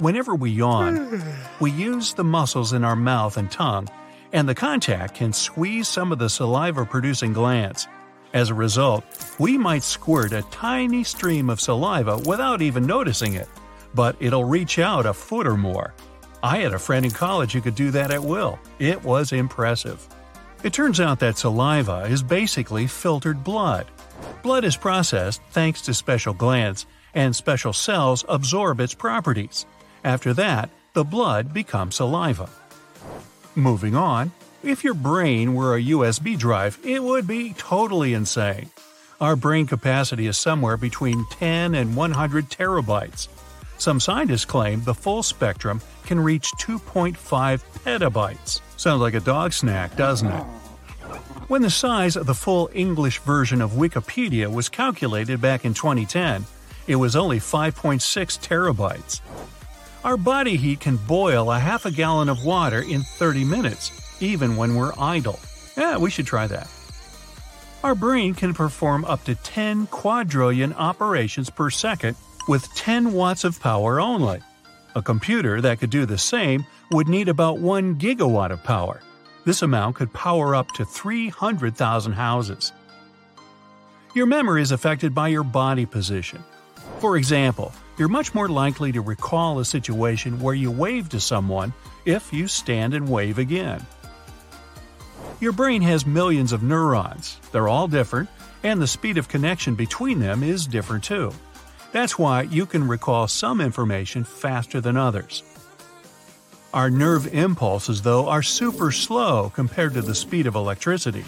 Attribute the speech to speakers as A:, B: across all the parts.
A: Whenever we yawn, we use the muscles in our mouth and tongue, and the contact can squeeze some of the saliva producing glands. As a result, we might squirt a tiny stream of saliva without even noticing it, but it'll reach out a foot or more. I had a friend in college who could do that at will. It was impressive. It turns out that saliva is basically filtered blood. Blood is processed thanks to special glands, and special cells absorb its properties. After that, the blood becomes saliva. Moving on, if your brain were a USB drive, it would be totally insane. Our brain capacity is somewhere between 10 and 100 terabytes. Some scientists claim the full spectrum can reach 2.5 petabytes. Sounds like a dog snack, doesn't it? When the size of the full English version of Wikipedia was calculated back in 2010, it was only 5.6 terabytes. Our body heat can boil a half a gallon of water in 30 minutes, even when we're idle. Yeah, we should try that. Our brain can perform up to 10 quadrillion operations per second with 10 watts of power only. A computer that could do the same would need about 1 gigawatt of power. This amount could power up to 300,000 houses. Your memory is affected by your body position. For example, you're much more likely to recall a situation where you wave to someone if you stand and wave again. Your brain has millions of neurons. They're all different, and the speed of connection between them is different too. That's why you can recall some information faster than others. Our nerve impulses, though, are super slow compared to the speed of electricity.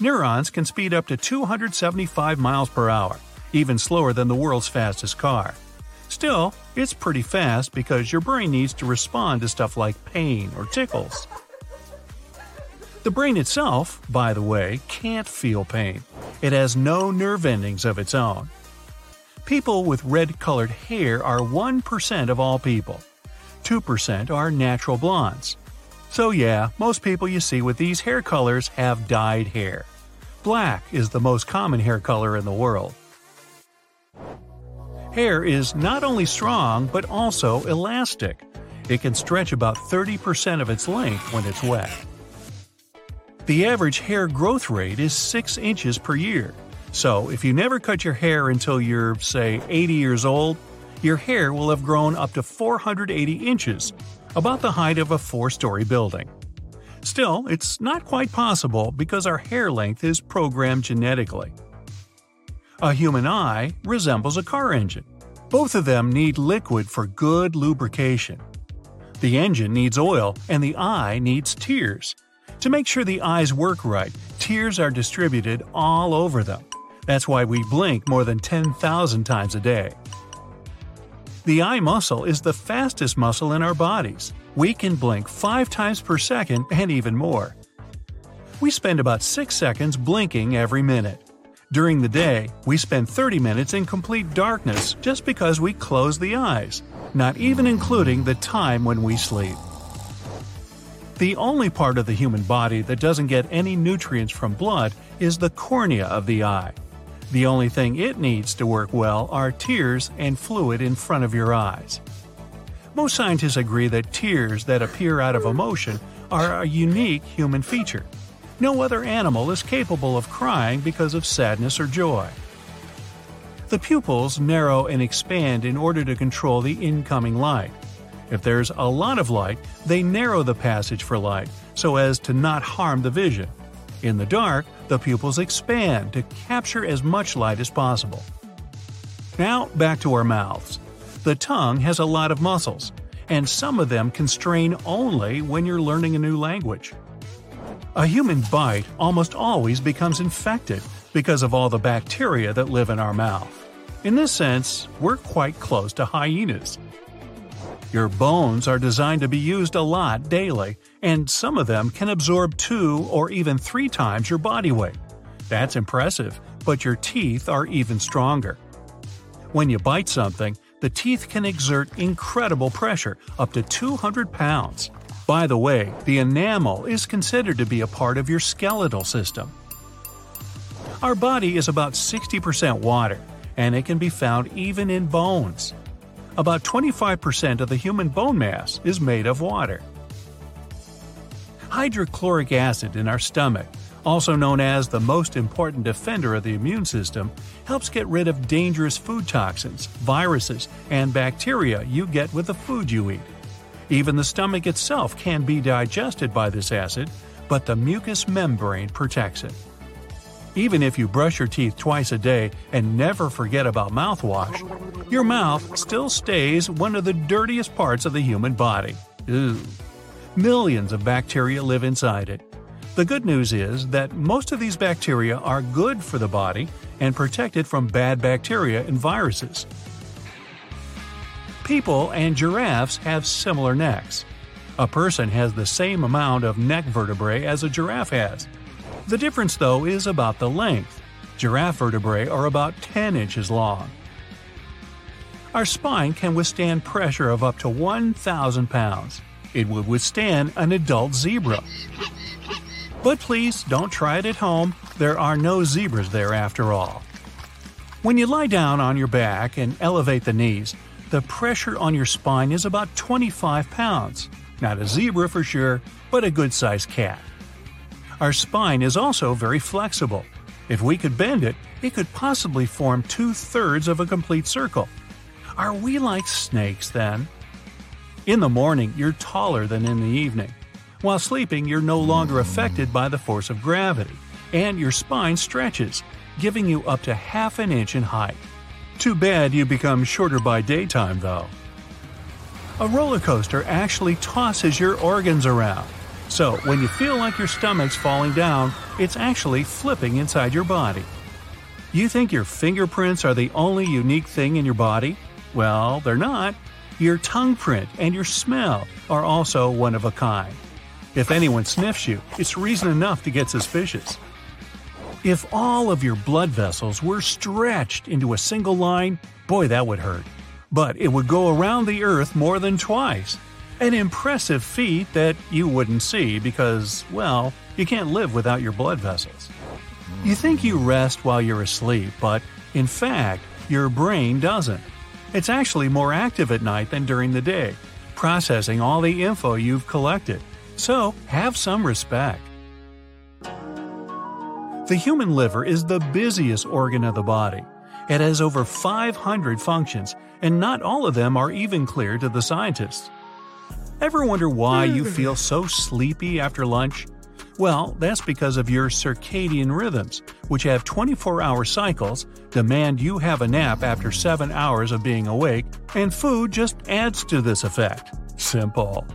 A: Neurons can speed up to 275 miles per hour, even slower than the world's fastest car. Still, it's pretty fast because your brain needs to respond to stuff like pain or tickles. The brain itself, by the way, can't feel pain. It has no nerve endings of its own. People with red colored hair are 1% of all people. 2% are natural blondes. So, yeah, most people you see with these hair colors have dyed hair. Black is the most common hair color in the world. Hair is not only strong but also elastic. It can stretch about 30% of its length when it's wet. The average hair growth rate is 6 inches per year. So, if you never cut your hair until you're, say, 80 years old, your hair will have grown up to 480 inches, about the height of a four story building. Still, it's not quite possible because our hair length is programmed genetically. A human eye resembles a car engine. Both of them need liquid for good lubrication. The engine needs oil and the eye needs tears. To make sure the eyes work right, tears are distributed all over them. That's why we blink more than 10,000 times a day. The eye muscle is the fastest muscle in our bodies. We can blink 5 times per second and even more. We spend about 6 seconds blinking every minute. During the day, we spend 30 minutes in complete darkness just because we close the eyes, not even including the time when we sleep. The only part of the human body that doesn't get any nutrients from blood is the cornea of the eye. The only thing it needs to work well are tears and fluid in front of your eyes. Most scientists agree that tears that appear out of emotion are a unique human feature. No other animal is capable of crying because of sadness or joy. The pupils narrow and expand in order to control the incoming light. If there's a lot of light, they narrow the passage for light so as to not harm the vision. In the dark, the pupils expand to capture as much light as possible. Now, back to our mouths. The tongue has a lot of muscles, and some of them constrain only when you're learning a new language. A human bite almost always becomes infected because of all the bacteria that live in our mouth. In this sense, we're quite close to hyenas. Your bones are designed to be used a lot daily, and some of them can absorb two or even three times your body weight. That's impressive, but your teeth are even stronger. When you bite something, the teeth can exert incredible pressure, up to 200 pounds. By the way, the enamel is considered to be a part of your skeletal system. Our body is about 60% water, and it can be found even in bones. About 25% of the human bone mass is made of water. Hydrochloric acid in our stomach, also known as the most important defender of the immune system, helps get rid of dangerous food toxins, viruses, and bacteria you get with the food you eat. Even the stomach itself can be digested by this acid, but the mucous membrane protects it. Even if you brush your teeth twice a day and never forget about mouthwash, your mouth still stays one of the dirtiest parts of the human body. Ooh. Millions of bacteria live inside it. The good news is that most of these bacteria are good for the body and protect it from bad bacteria and viruses. People and giraffes have similar necks. A person has the same amount of neck vertebrae as a giraffe has. The difference, though, is about the length. Giraffe vertebrae are about 10 inches long. Our spine can withstand pressure of up to 1,000 pounds. It would withstand an adult zebra. But please don't try it at home, there are no zebras there after all. When you lie down on your back and elevate the knees, the pressure on your spine is about 25 pounds. Not a zebra for sure, but a good sized cat. Our spine is also very flexible. If we could bend it, it could possibly form two thirds of a complete circle. Are we like snakes then? In the morning, you're taller than in the evening. While sleeping, you're no longer affected by the force of gravity, and your spine stretches, giving you up to half an inch in height. Too bad you become shorter by daytime, though. A roller coaster actually tosses your organs around. So, when you feel like your stomach's falling down, it's actually flipping inside your body. You think your fingerprints are the only unique thing in your body? Well, they're not. Your tongue print and your smell are also one of a kind. If anyone sniffs you, it's reason enough to get suspicious. If all of your blood vessels were stretched into a single line, boy, that would hurt. But it would go around the Earth more than twice. An impressive feat that you wouldn't see because, well, you can't live without your blood vessels. You think you rest while you're asleep, but in fact, your brain doesn't. It's actually more active at night than during the day, processing all the info you've collected. So, have some respect. The human liver is the busiest organ of the body. It has over 500 functions, and not all of them are even clear to the scientists. Ever wonder why you hmm. feel so sleepy after lunch? Well, that's because of your circadian rhythms, which have 24 hour cycles, demand you have a nap after 7 hours of being awake, and food just adds to this effect. Simple.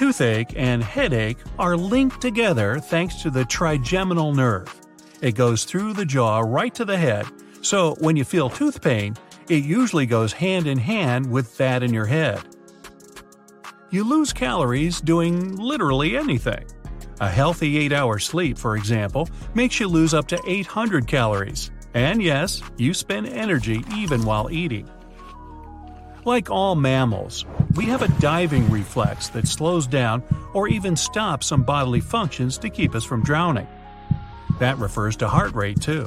A: Toothache and headache are linked together thanks to the trigeminal nerve. It goes through the jaw right to the head, so when you feel tooth pain, it usually goes hand in hand with that in your head you lose calories doing literally anything. A healthy 8 hour sleep, for example, makes you lose up to 800 calories. And yes, you spend energy even while eating. Like all mammals, we have a diving reflex that slows down or even stops some bodily functions to keep us from drowning. That refers to heart rate, too.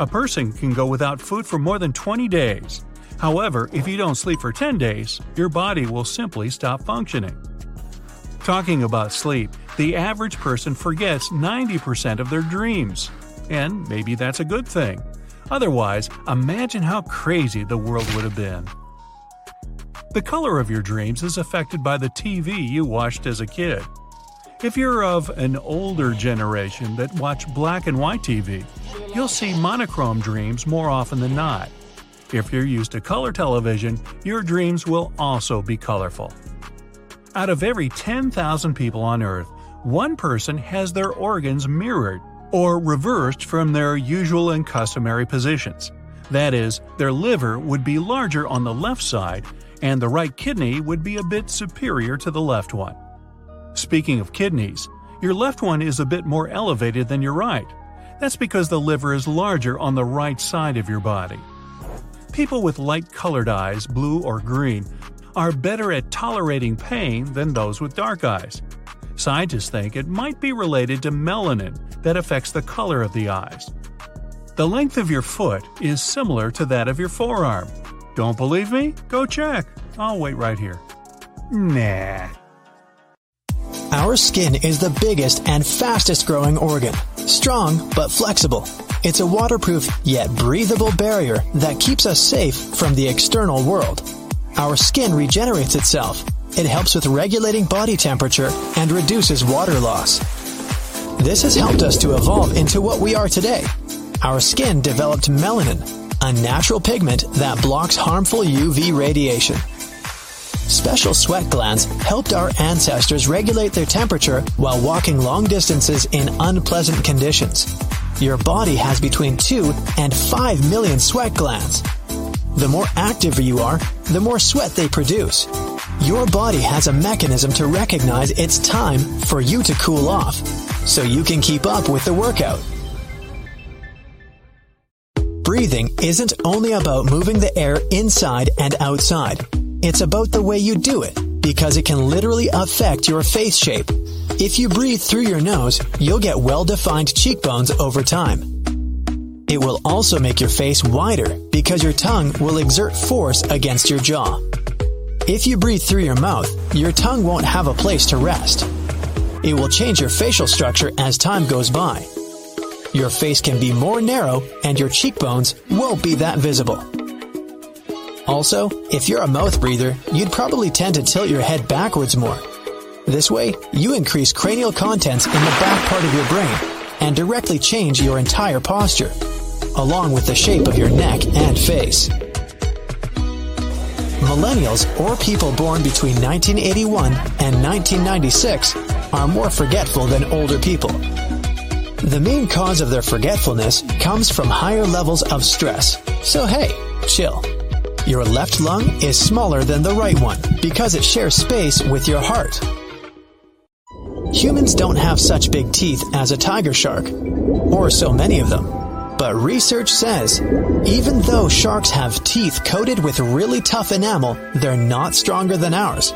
A: A person can go without food for more than 20 days, However, if you don't sleep for 10 days, your body will simply stop functioning. Talking about sleep, the average person forgets 90% of their dreams. And maybe that's a good thing. Otherwise, imagine how crazy the world would have been. The color of your dreams is affected by the TV you watched as a kid. If you're of an older generation that watch black and white TV, you'll see monochrome dreams more often than not. If you're used to color television, your dreams will also be colorful. Out of every 10,000 people on Earth, one person has their organs mirrored or reversed from their usual and customary positions. That is, their liver would be larger on the left side, and the right kidney would be a bit superior to the left one. Speaking of kidneys, your left one is a bit more elevated than your right. That's because the liver is larger on the right side of your body. People with light colored eyes, blue or green, are better at tolerating pain than those with dark eyes. Scientists think it might be related to melanin that affects the color of the eyes. The length of your foot is similar to that of your forearm. Don't believe me? Go check. I'll wait right here. Nah.
B: Our skin is the biggest and fastest growing organ. Strong but flexible. It's a waterproof yet breathable barrier that keeps us safe from the external world. Our skin regenerates itself. It helps with regulating body temperature and reduces water loss. This has helped us to evolve into what we are today. Our skin developed melanin, a natural pigment that blocks harmful UV radiation. Special sweat glands helped our ancestors regulate their temperature while walking long distances in unpleasant conditions. Your body has between 2 and 5 million sweat glands. The more active you are, the more sweat they produce. Your body has a mechanism to recognize it's time for you to cool off, so you can keep up with the workout. Breathing isn't only about moving the air inside and outside. It's about the way you do it, because it can literally affect your face shape. If you breathe through your nose, you'll get well-defined cheekbones over time. It will also make your face wider because your tongue will exert force against your jaw. If you breathe through your mouth, your tongue won't have a place to rest. It will change your facial structure as time goes by. Your face can be more narrow and your cheekbones won't be that visible. Also, if you're a mouth breather, you'd probably tend to tilt your head backwards more. This way, you increase cranial contents in the back part of your brain and directly change your entire posture, along with the shape of your neck and face. Millennials, or people born between 1981 and 1996, are more forgetful than older people. The main cause of their forgetfulness comes from higher levels of stress. So hey, chill. Your left lung is smaller than the right one because it shares space with your heart. Humans don't have such big teeth as a tiger shark, or so many of them. But research says, even though sharks have teeth coated with really tough enamel, they're not stronger than ours.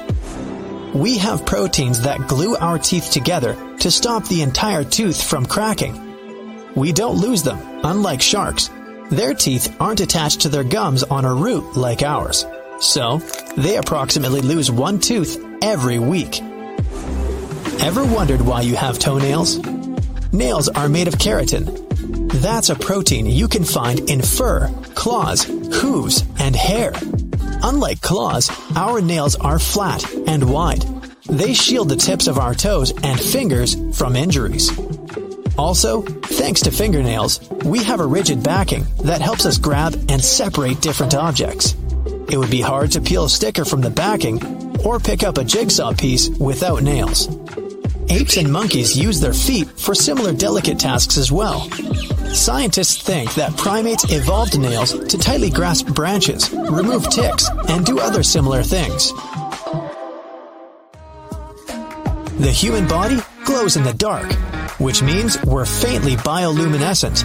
B: We have proteins that glue our teeth together to stop the entire tooth from cracking. We don't lose them, unlike sharks, their teeth aren't attached to their gums on a root like ours. So, they approximately lose one tooth every week. Ever wondered why you have toenails? Nails are made of keratin. That's a protein you can find in fur, claws, hooves, and hair. Unlike claws, our nails are flat and wide. They shield the tips of our toes and fingers from injuries. Also, thanks to fingernails, we have a rigid backing that helps us grab and separate different objects. It would be hard to peel a sticker from the backing or pick up a jigsaw piece without nails. Apes and monkeys use their feet for similar delicate tasks as well. Scientists think that primates evolved nails to tightly grasp branches, remove ticks, and do other similar things. The human body glows in the dark, which means we're faintly bioluminescent.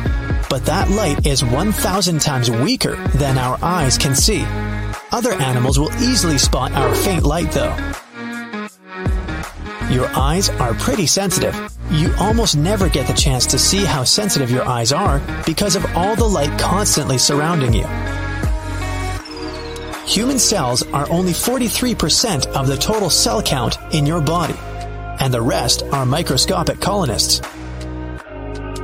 B: But that light is 1,000 times weaker than our eyes can see. Other animals will easily spot our faint light though. Your eyes are pretty sensitive. You almost never get the chance to see how sensitive your eyes are because of all the light constantly surrounding you. Human cells are only 43% of the total cell count in your body and the rest are microscopic colonists.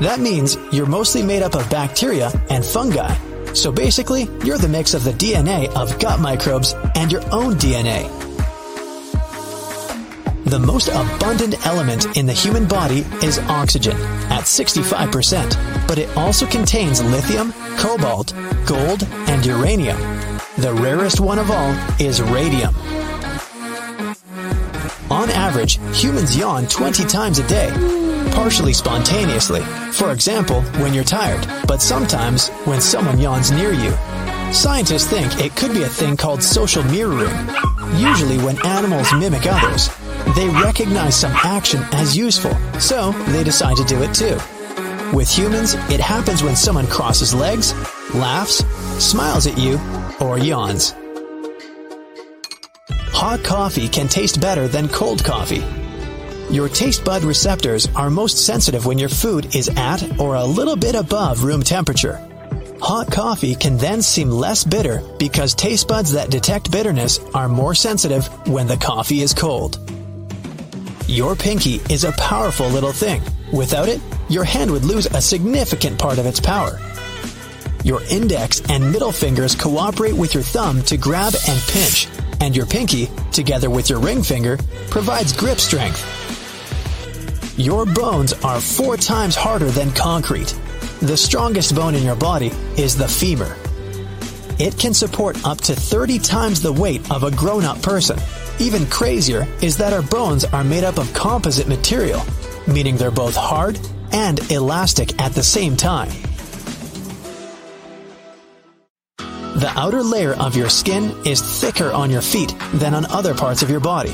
B: That means you're mostly made up of bacteria and fungi. So basically, you're the mix of the DNA of gut microbes and your own DNA. The most abundant element in the human body is oxygen at 65%, but it also contains lithium, cobalt, gold, and uranium. The rarest one of all is radium. On average, humans yawn 20 times a day, partially spontaneously. For example, when you're tired, but sometimes when someone yawns near you. Scientists think it could be a thing called social mirroring. Usually when animals mimic others, they recognize some action as useful, so they decide to do it too. With humans, it happens when someone crosses legs, laughs, smiles at you, or yawns. Hot coffee can taste better than cold coffee. Your taste bud receptors are most sensitive when your food is at or a little bit above room temperature. Hot coffee can then seem less bitter because taste buds that detect bitterness are more sensitive when the coffee is cold. Your pinky is a powerful little thing. Without it, your hand would lose a significant part of its power. Your index and middle fingers cooperate with your thumb to grab and pinch, and your pinky, together with your ring finger, provides grip strength. Your bones are four times harder than concrete. The strongest bone in your body is the femur. It can support up to 30 times the weight of a grown up person. Even crazier is that our bones are made up of composite material, meaning they're both hard and elastic at the same time. The outer layer of your skin is thicker on your feet than on other parts of your body.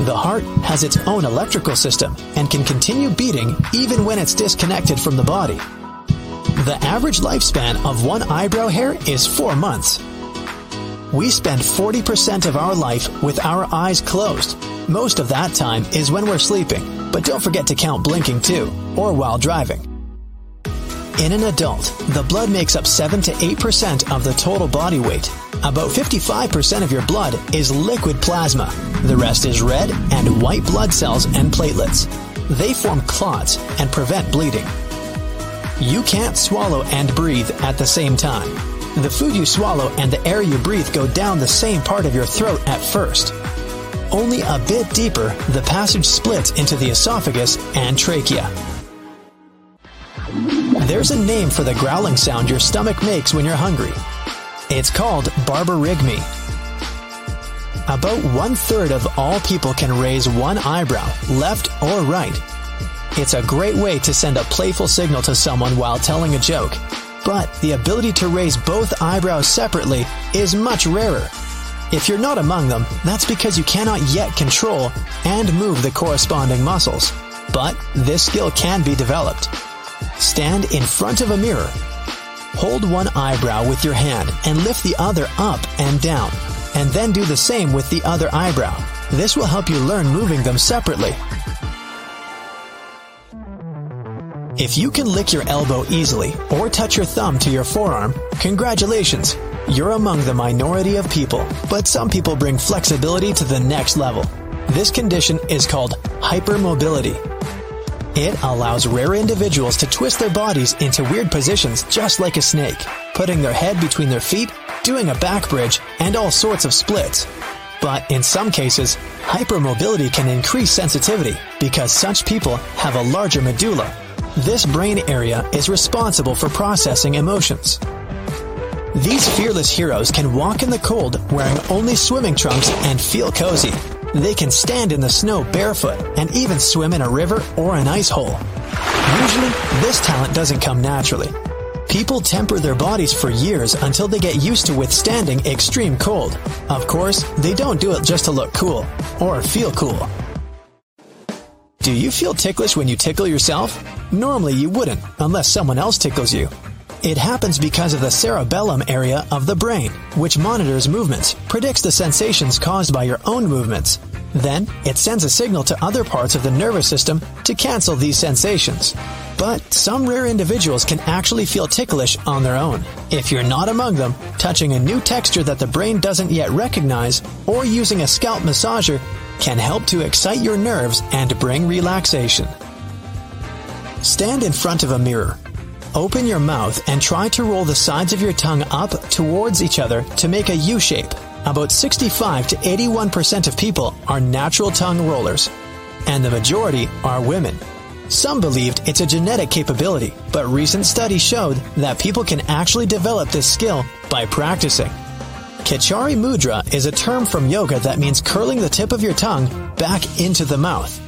B: The heart has its own electrical system and can continue beating even when it's disconnected from the body. The average lifespan of one eyebrow hair is four months. We spend 40% of our life with our eyes closed. Most of that time is when we're sleeping, but don't forget to count blinking too, or while driving. In an adult, the blood makes up 7 to 8% of the total body weight. About 55% of your blood is liquid plasma. The rest is red and white blood cells and platelets. They form clots and prevent bleeding. You can't swallow and breathe at the same time. The food you swallow and the air you breathe go down the same part of your throat at first. Only a bit deeper, the passage splits into the esophagus and trachea. There's a name for the growling sound your stomach makes when you're hungry. It's called borborygmi. About one third of all people can raise one eyebrow, left or right. It's a great way to send a playful signal to someone while telling a joke. But the ability to raise both eyebrows separately is much rarer. If you're not among them, that's because you cannot yet control and move the corresponding muscles. But this skill can be developed. Stand in front of a mirror. Hold one eyebrow with your hand and lift the other up and down, and then do the same with the other eyebrow. This will help you learn moving them separately. If you can lick your elbow easily or touch your thumb to your forearm, congratulations! You're among the minority of people, but some people bring flexibility to the next level. This condition is called hypermobility. It allows rare individuals to twist their bodies into weird positions just like a snake, putting their head between their feet, doing a back bridge, and all sorts of splits. But in some cases, hypermobility can increase sensitivity because such people have a larger medulla. This brain area is responsible for processing emotions. These fearless heroes can walk in the cold wearing only swimming trunks and feel cozy. They can stand in the snow barefoot and even swim in a river or an ice hole. Usually, this talent doesn't come naturally. People temper their bodies for years until they get used to withstanding extreme cold. Of course, they don't do it just to look cool or feel cool. Do you feel ticklish when you tickle yourself? Normally you wouldn't, unless someone else tickles you. It happens because of the cerebellum area of the brain, which monitors movements, predicts the sensations caused by your own movements. Then, it sends a signal to other parts of the nervous system to cancel these sensations. But some rare individuals can actually feel ticklish on their own. If you're not among them, touching a new texture that the brain doesn't yet recognize, or using a scalp massager can help to excite your nerves and bring relaxation. Stand in front of a mirror. Open your mouth and try to roll the sides of your tongue up towards each other to make a U shape. About 65 to 81% of people are natural tongue rollers, and the majority are women. Some believed it's a genetic capability, but recent studies showed that people can actually develop this skill by practicing. Khechari Mudra is a term from yoga that means curling the tip of your tongue back into the mouth.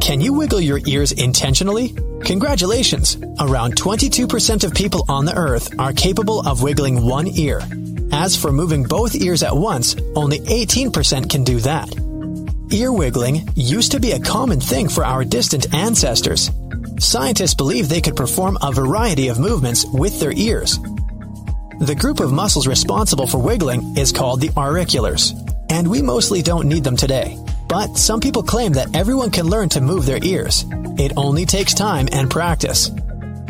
B: Can you wiggle your ears intentionally? Congratulations! Around 22% of people on the earth are capable of wiggling one ear. As for moving both ears at once, only 18% can do that. Ear wiggling used to be a common thing for our distant ancestors. Scientists believe they could perform a variety of movements with their ears. The group of muscles responsible for wiggling is called the auriculars, and we mostly don't need them today. But some people claim that everyone can learn to move their ears. It only takes time and practice.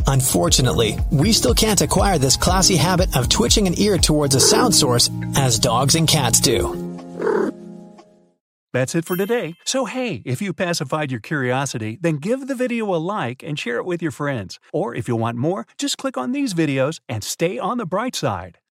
B: Unfortunately, we still can't acquire this classy habit of twitching an ear towards a sound source as dogs and cats do.
A: That's it for today. So hey, if you pacified your curiosity, then give the video a like and share it with your friends. Or if you want more, just click on these videos and stay on the bright side.